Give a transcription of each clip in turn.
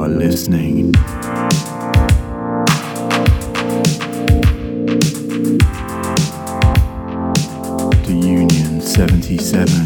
are listening to Union 77.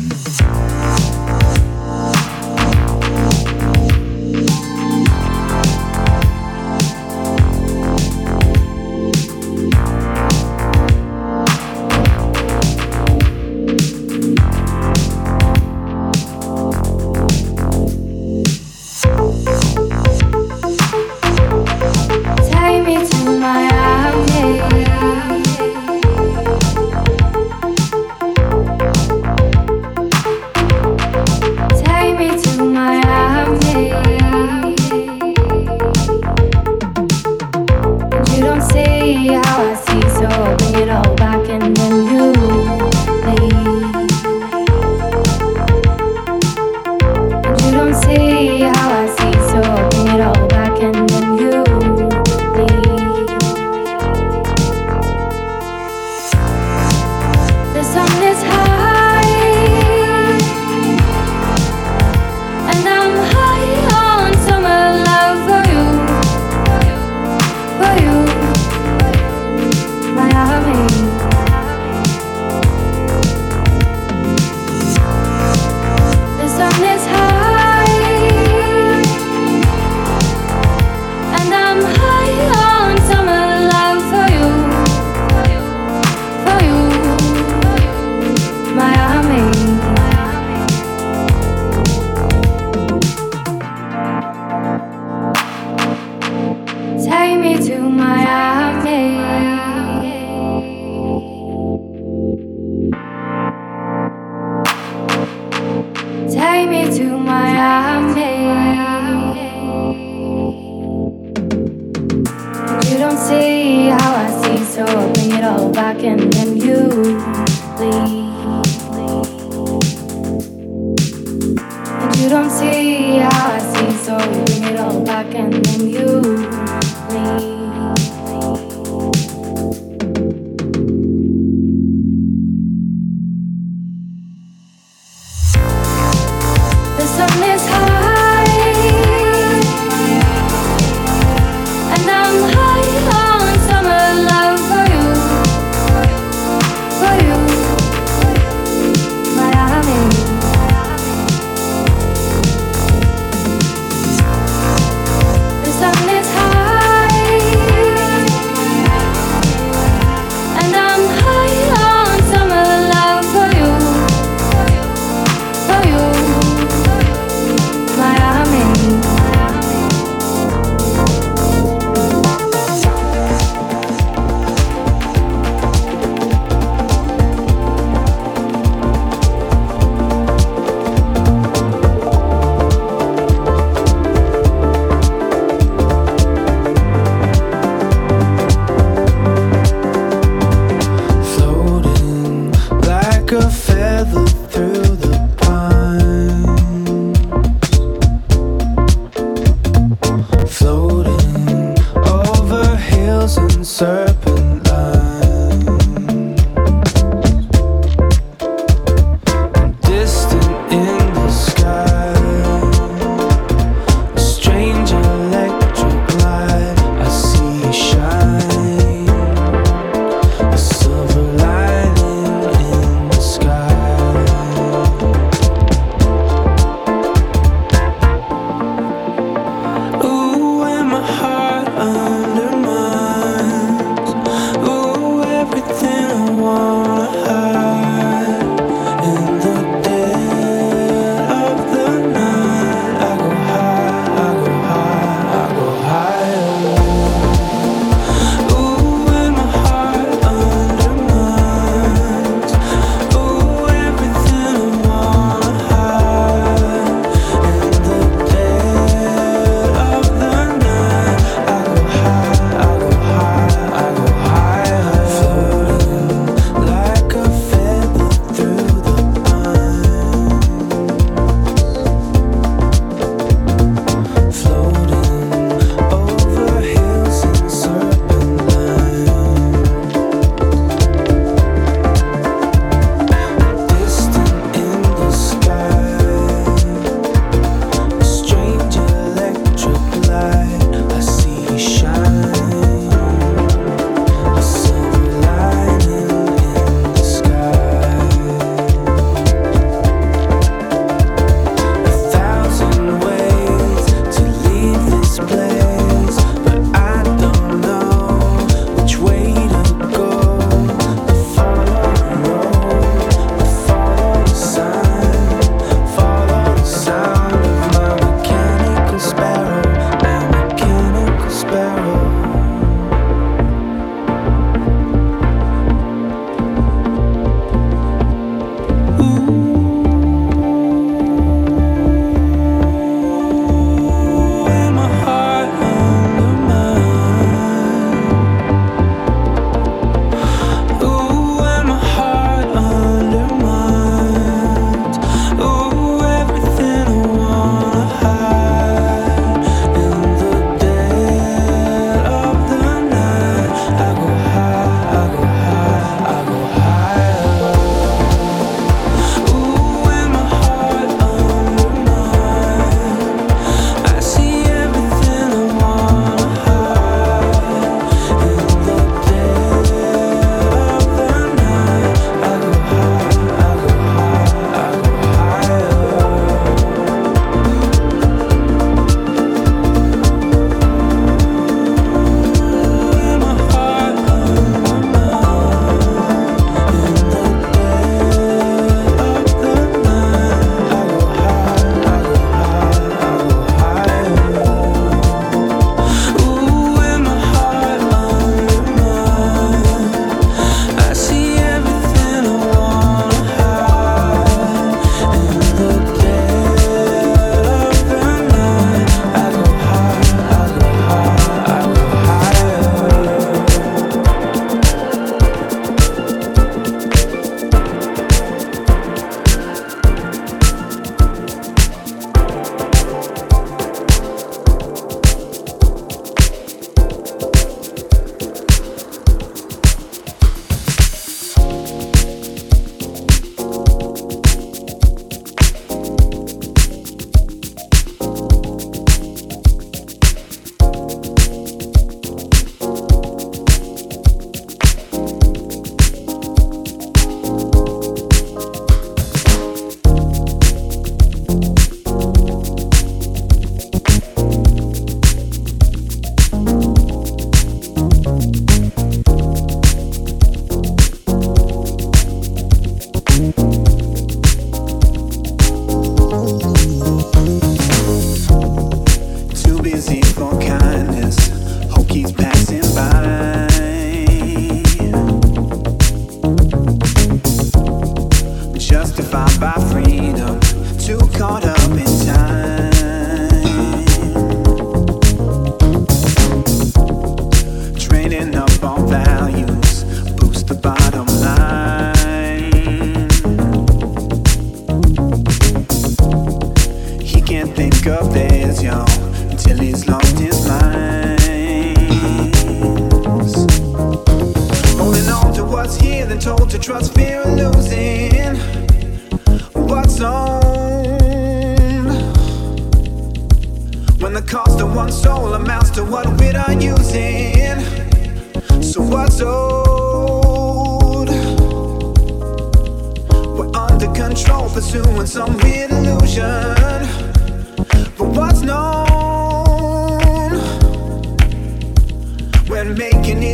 and serpents.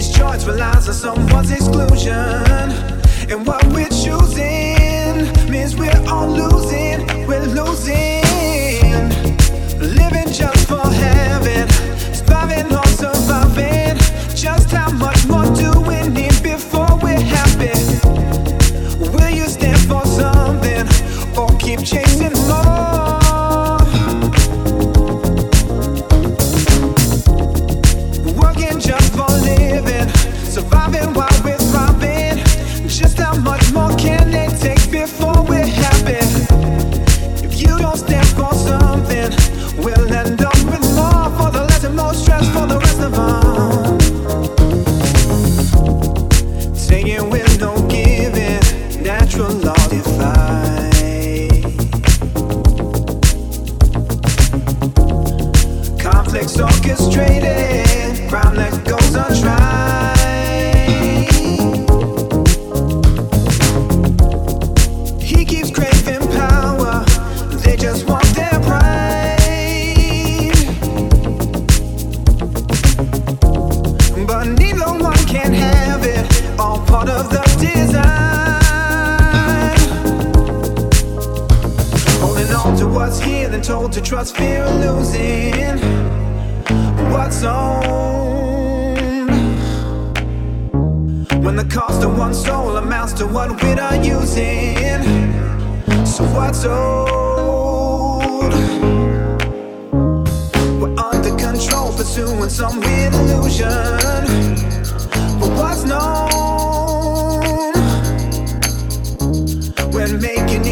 These choice relies on someone's exclusion. And what we're choosing means we're all losing. We're losing. Living just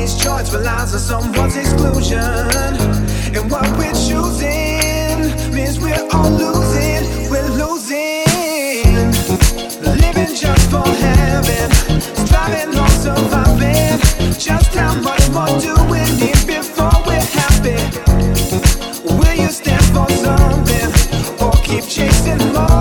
This choice relies on someone's exclusion. And what we're choosing means we're all losing. We're losing. Living just for heaven, striving on surviving. Just how much more do we need before we're happy? Will you stand for something or keep chasing more?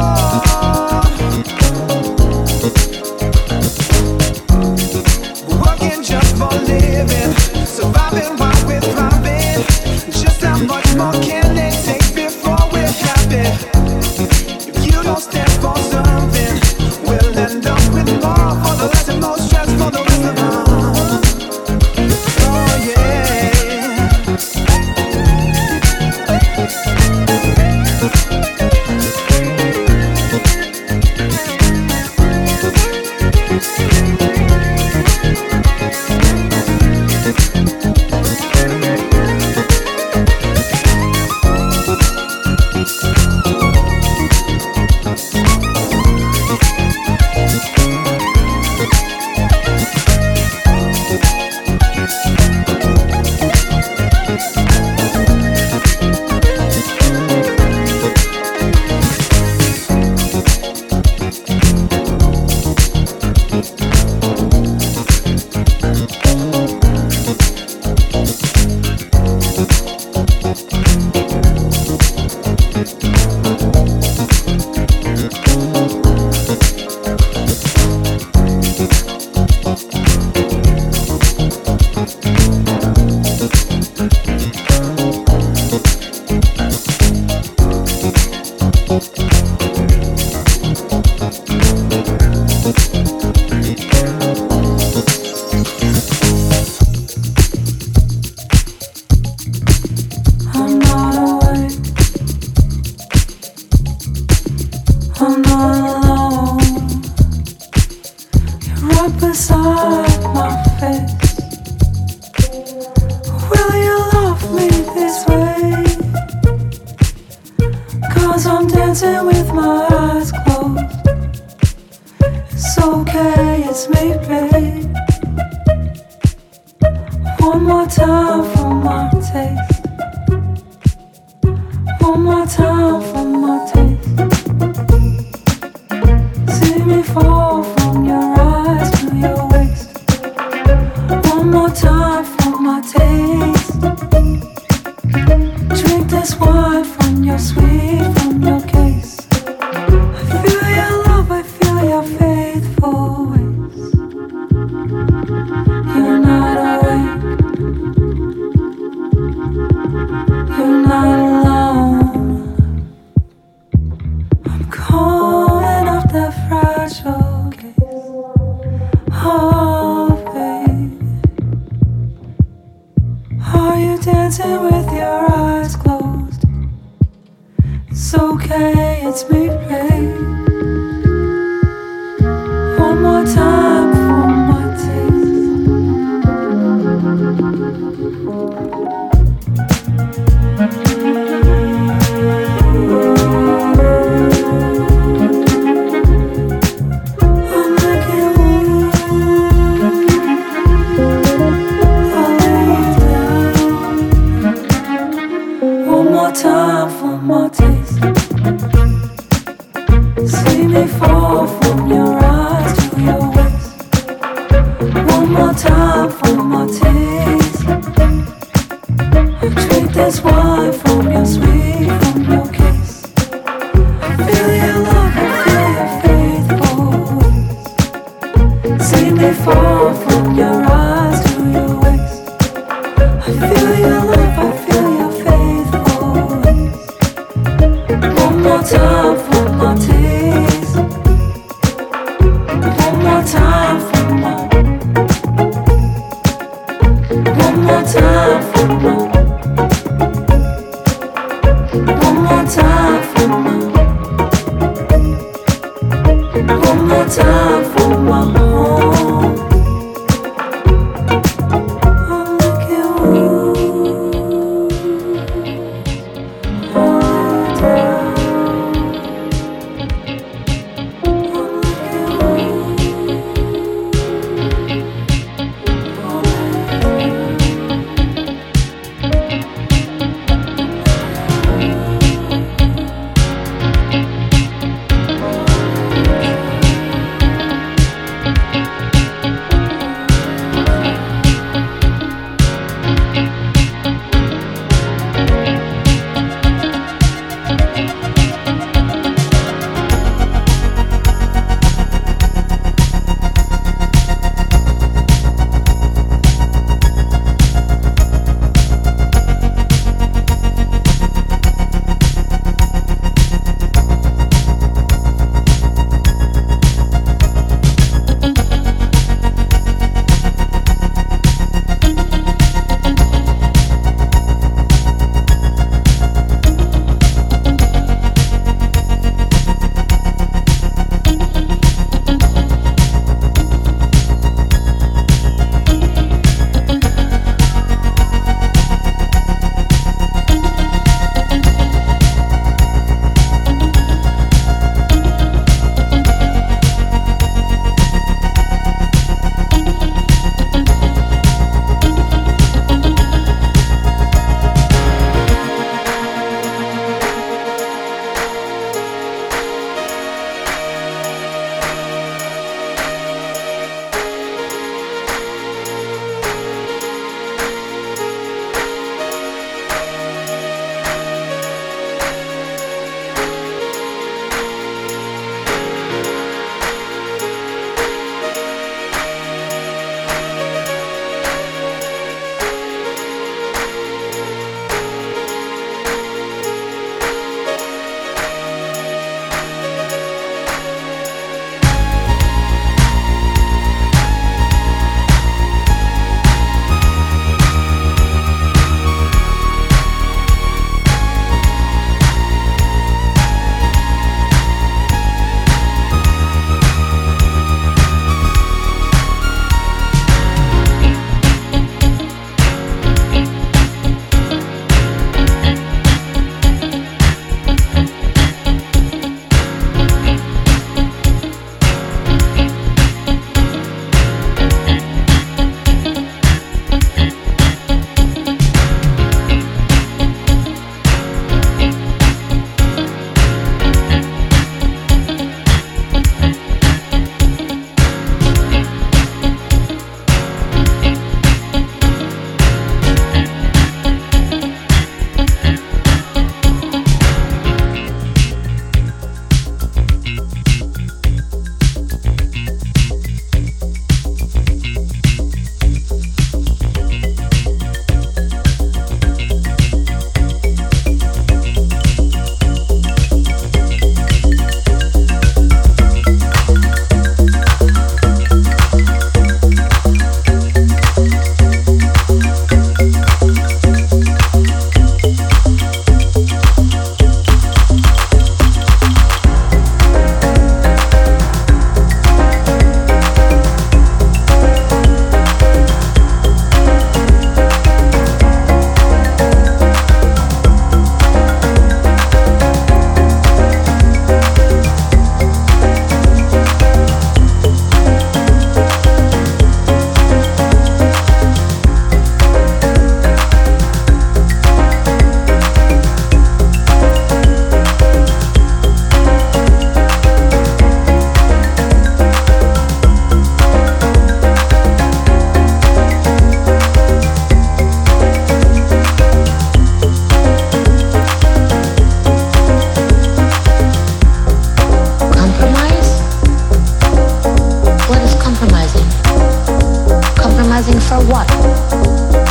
Compromising for what?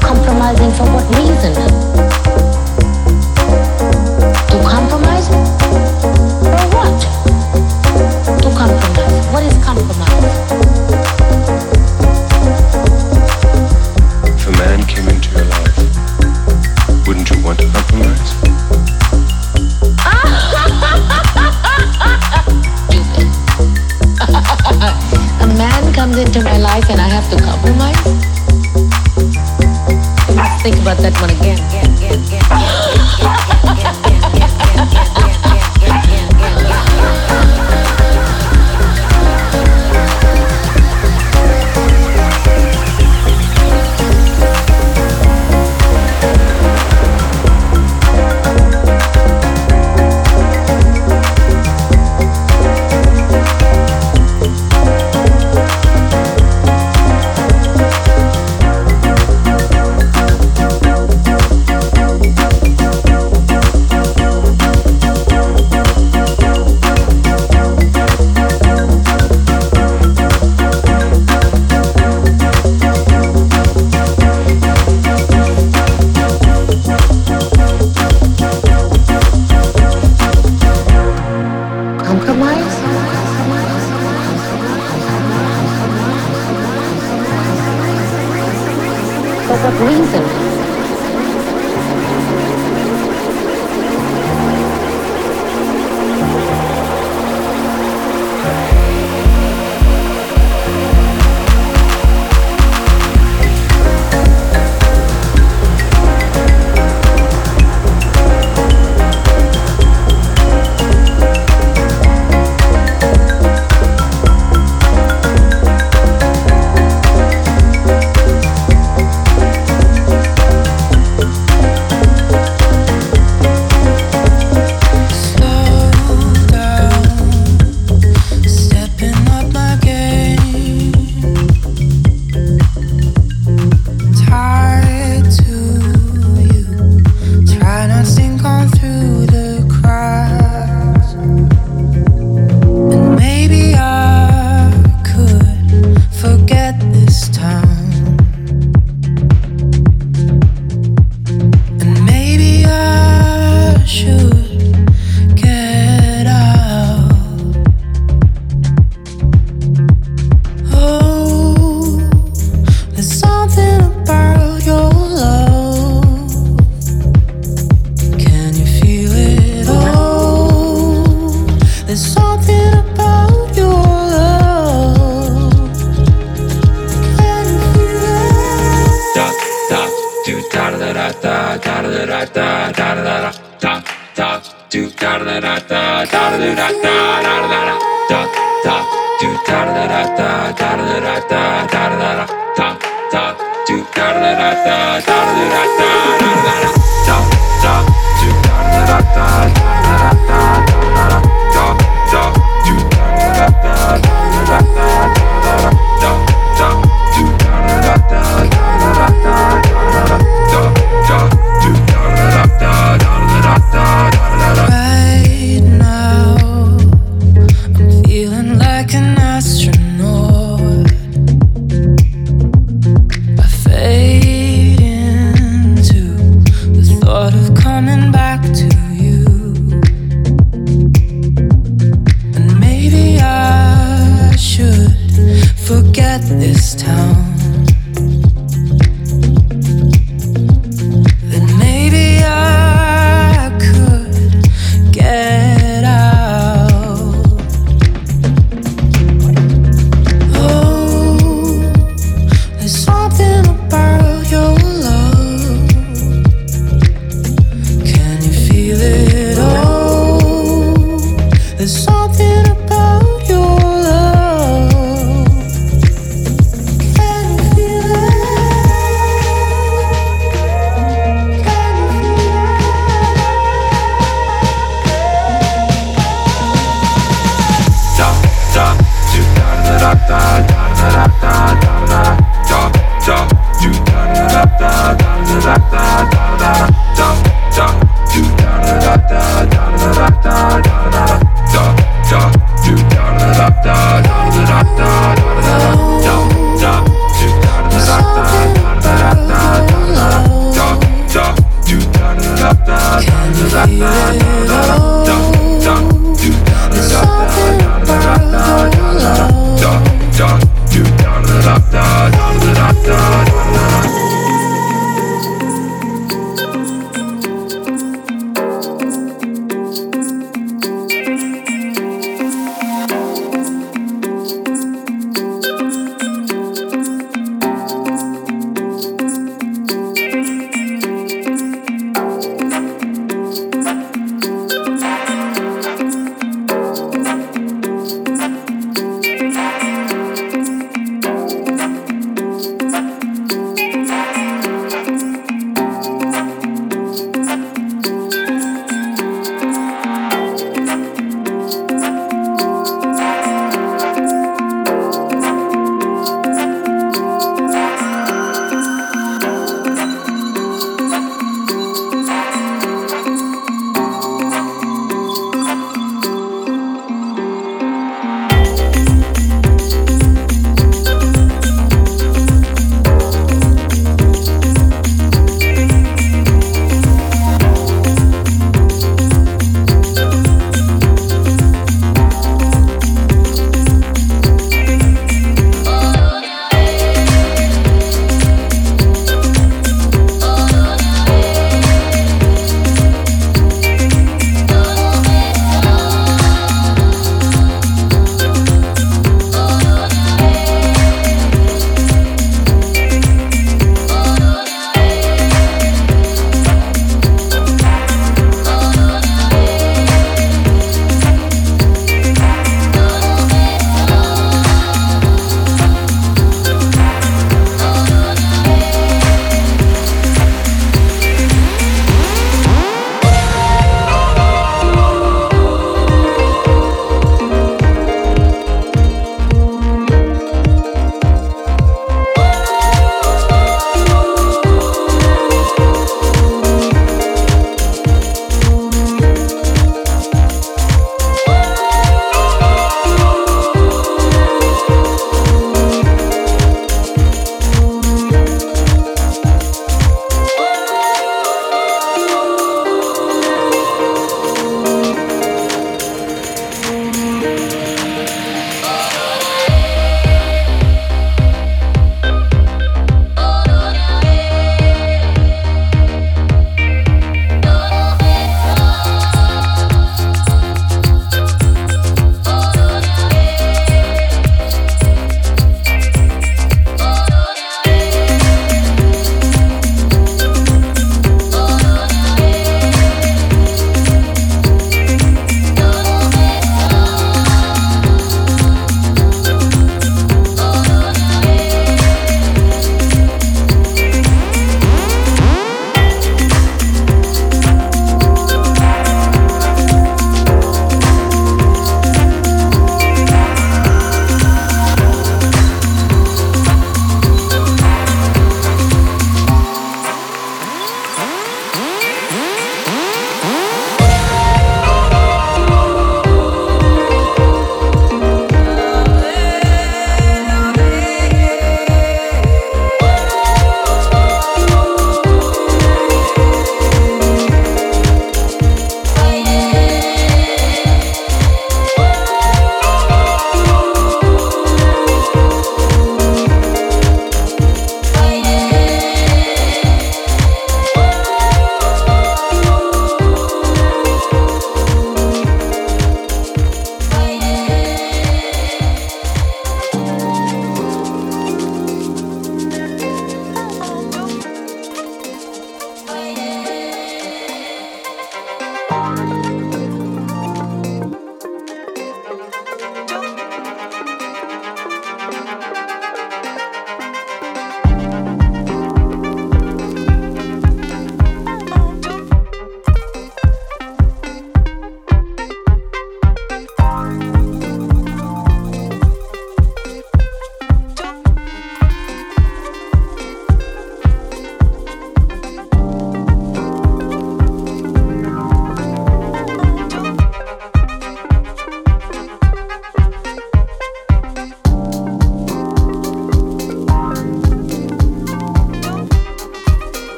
Compromising for what reason?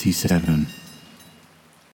1997.